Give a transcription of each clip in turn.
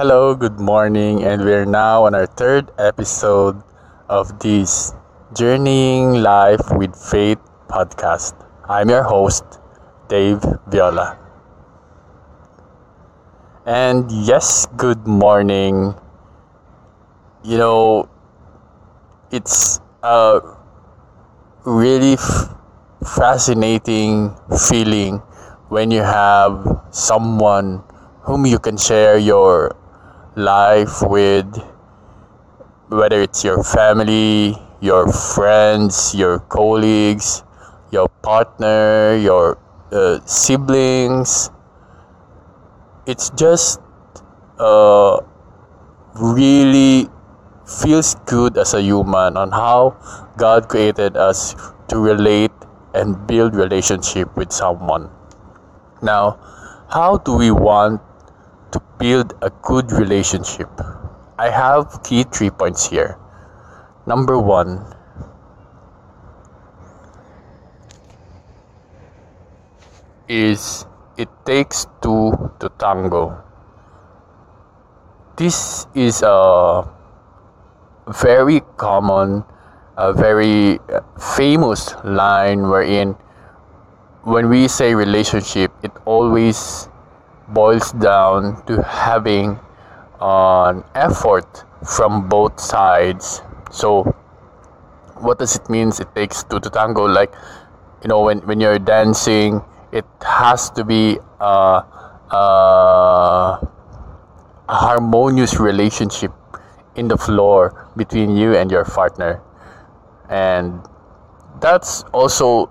Hello, good morning, and we're now on our third episode of this Journeying Life with Faith podcast. I'm your host, Dave Viola. And yes, good morning. You know, it's a really f- fascinating feeling when you have someone whom you can share your life with, whether it's your family, your friends, your colleagues, your partner, your uh, siblings. It's just uh, really feels good as a human on how God created us to relate and build relationship with someone. Now, how do we want to build a good relationship? I have key three points here. Number one, is it takes two to tango. This is a very common, a very uh, famous line wherein when we say relationship, it always boils down to having an effort from both sides. So, what does it mean? It takes two to tango. Like, you know, when, when you're dancing, it has to be a, a, a harmonious relationship in the floor between you and your partner. And that's also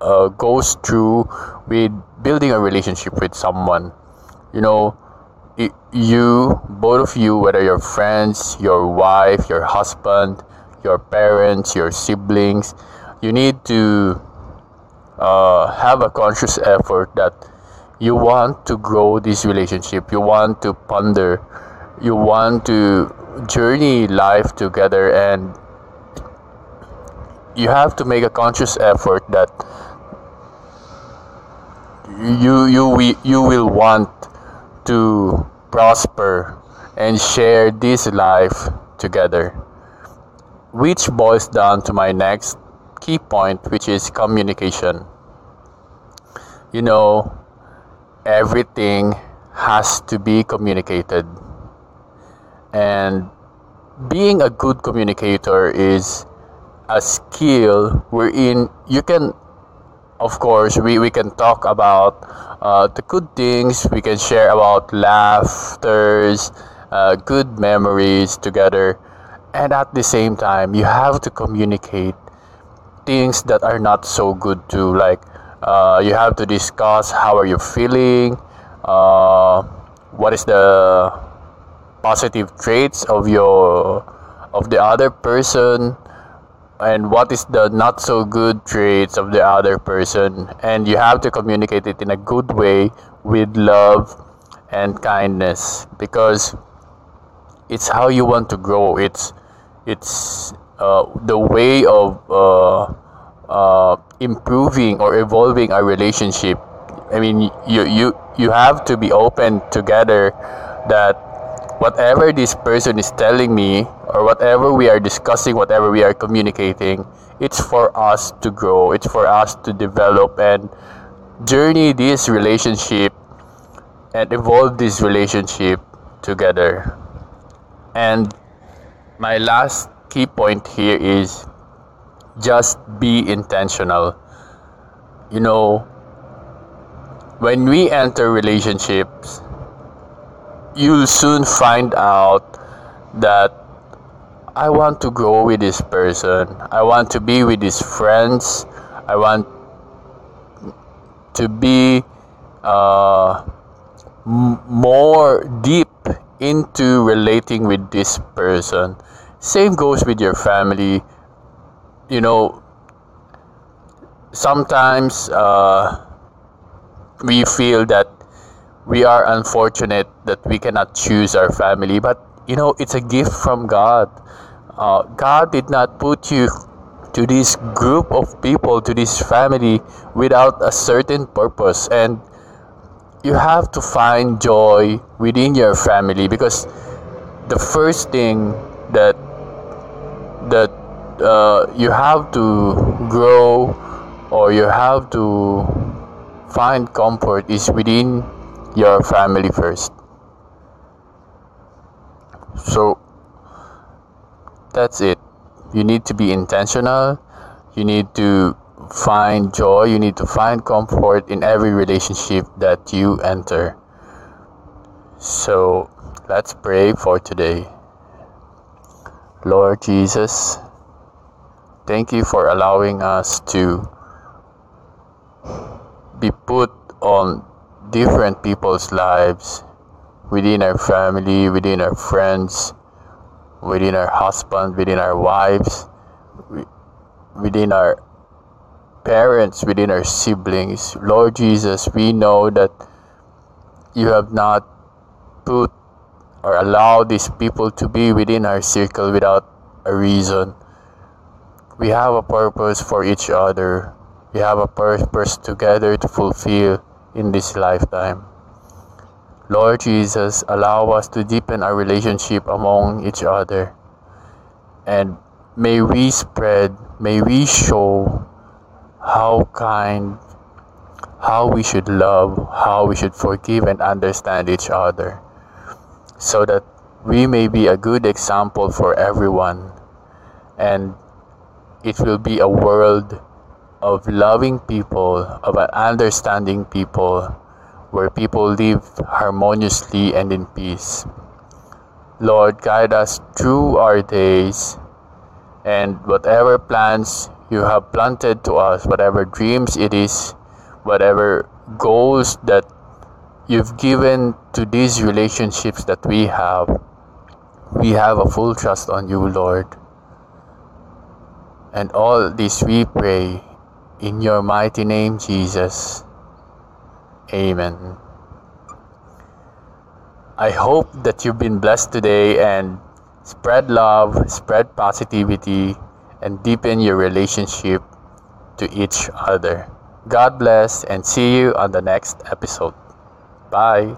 uh, goes through with building a relationship with someone. You know, you, both of you, whether your friends, your wife, your husband, your parents, your siblings, you need to uh, have a conscious effort that you want to grow this relationship, you want to ponder, you want to journey life together, and you have to make a conscious effort that you you you will want to prosper and share this life together. Which boils down to my next key point which is communication. You know everything has to be communicated. And being a good communicator is a skill wherein you can of course, we, we can talk about uh, the good things, we can share about laughters, uh, good memories together. And at the same time, you have to communicate things that are not so good too. Like, uh, you have to discuss how are you feeling, uh, what is the positive traits of your of the other person and what is the not so good traits of the other person. And you have to communicate it in a good way with love and kindness because it's how you want to grow. It's it's uh, the way of uh, uh, improving or evolving a relationship. I mean you you you have to be open together that whatever this person is telling me or whatever we are discussing, whatever we are communicating, it's for us to grow, it's for us to develop and journey this relationship and evolve this relationship together. And my last key point here is just be intentional. You know, when we enter relationships, you'll soon find out that I want to grow with this person. I want to be with his friends. I want to be uh, m- more deep into relating with this person. Same goes with your family. You know, sometimes uh, we feel that we are unfortunate that we cannot choose our family, but you know, it's a gift from God. Uh, God did not put you to this group of people, to this family, without a certain purpose. And you have to find joy within your family because the first thing that that uh, you have to grow or you have to find comfort is within your family first so that's it you need to be intentional you need to find joy, you need to find comfort in every relationship that you enter. So let's pray for today. Lord Jesus, thank you for allowing us to be put on different people's lives within our family, within our friends, within our husband, within our wives, within our parents, within our siblings. Lord Jesus, we know that you have not put or allowed these people to be within our circle without a reason. We have a purpose for each other. We have a purpose together to fulfill in this lifetime. Lord Jesus, allow us to deepen our relationship among each other. And may we spread, may we show how kind, how we should love, how we should forgive and understand each other, so that we may be a good example for everyone, and it will be a world of loving people, of understanding people, where people live harmoniously and in peace. Lord, guide us through our days and whatever plans you have planted to us, whatever dreams it is, whatever goals that you've given to these relationships that we have, we have a full trust on you, Lord. And all this we pray in your mighty name, Jesus. Amen. I hope that you've been blessed today and spread love, spread positivity and deepen your relationship to each other. God bless and see you on the next episode. Bye.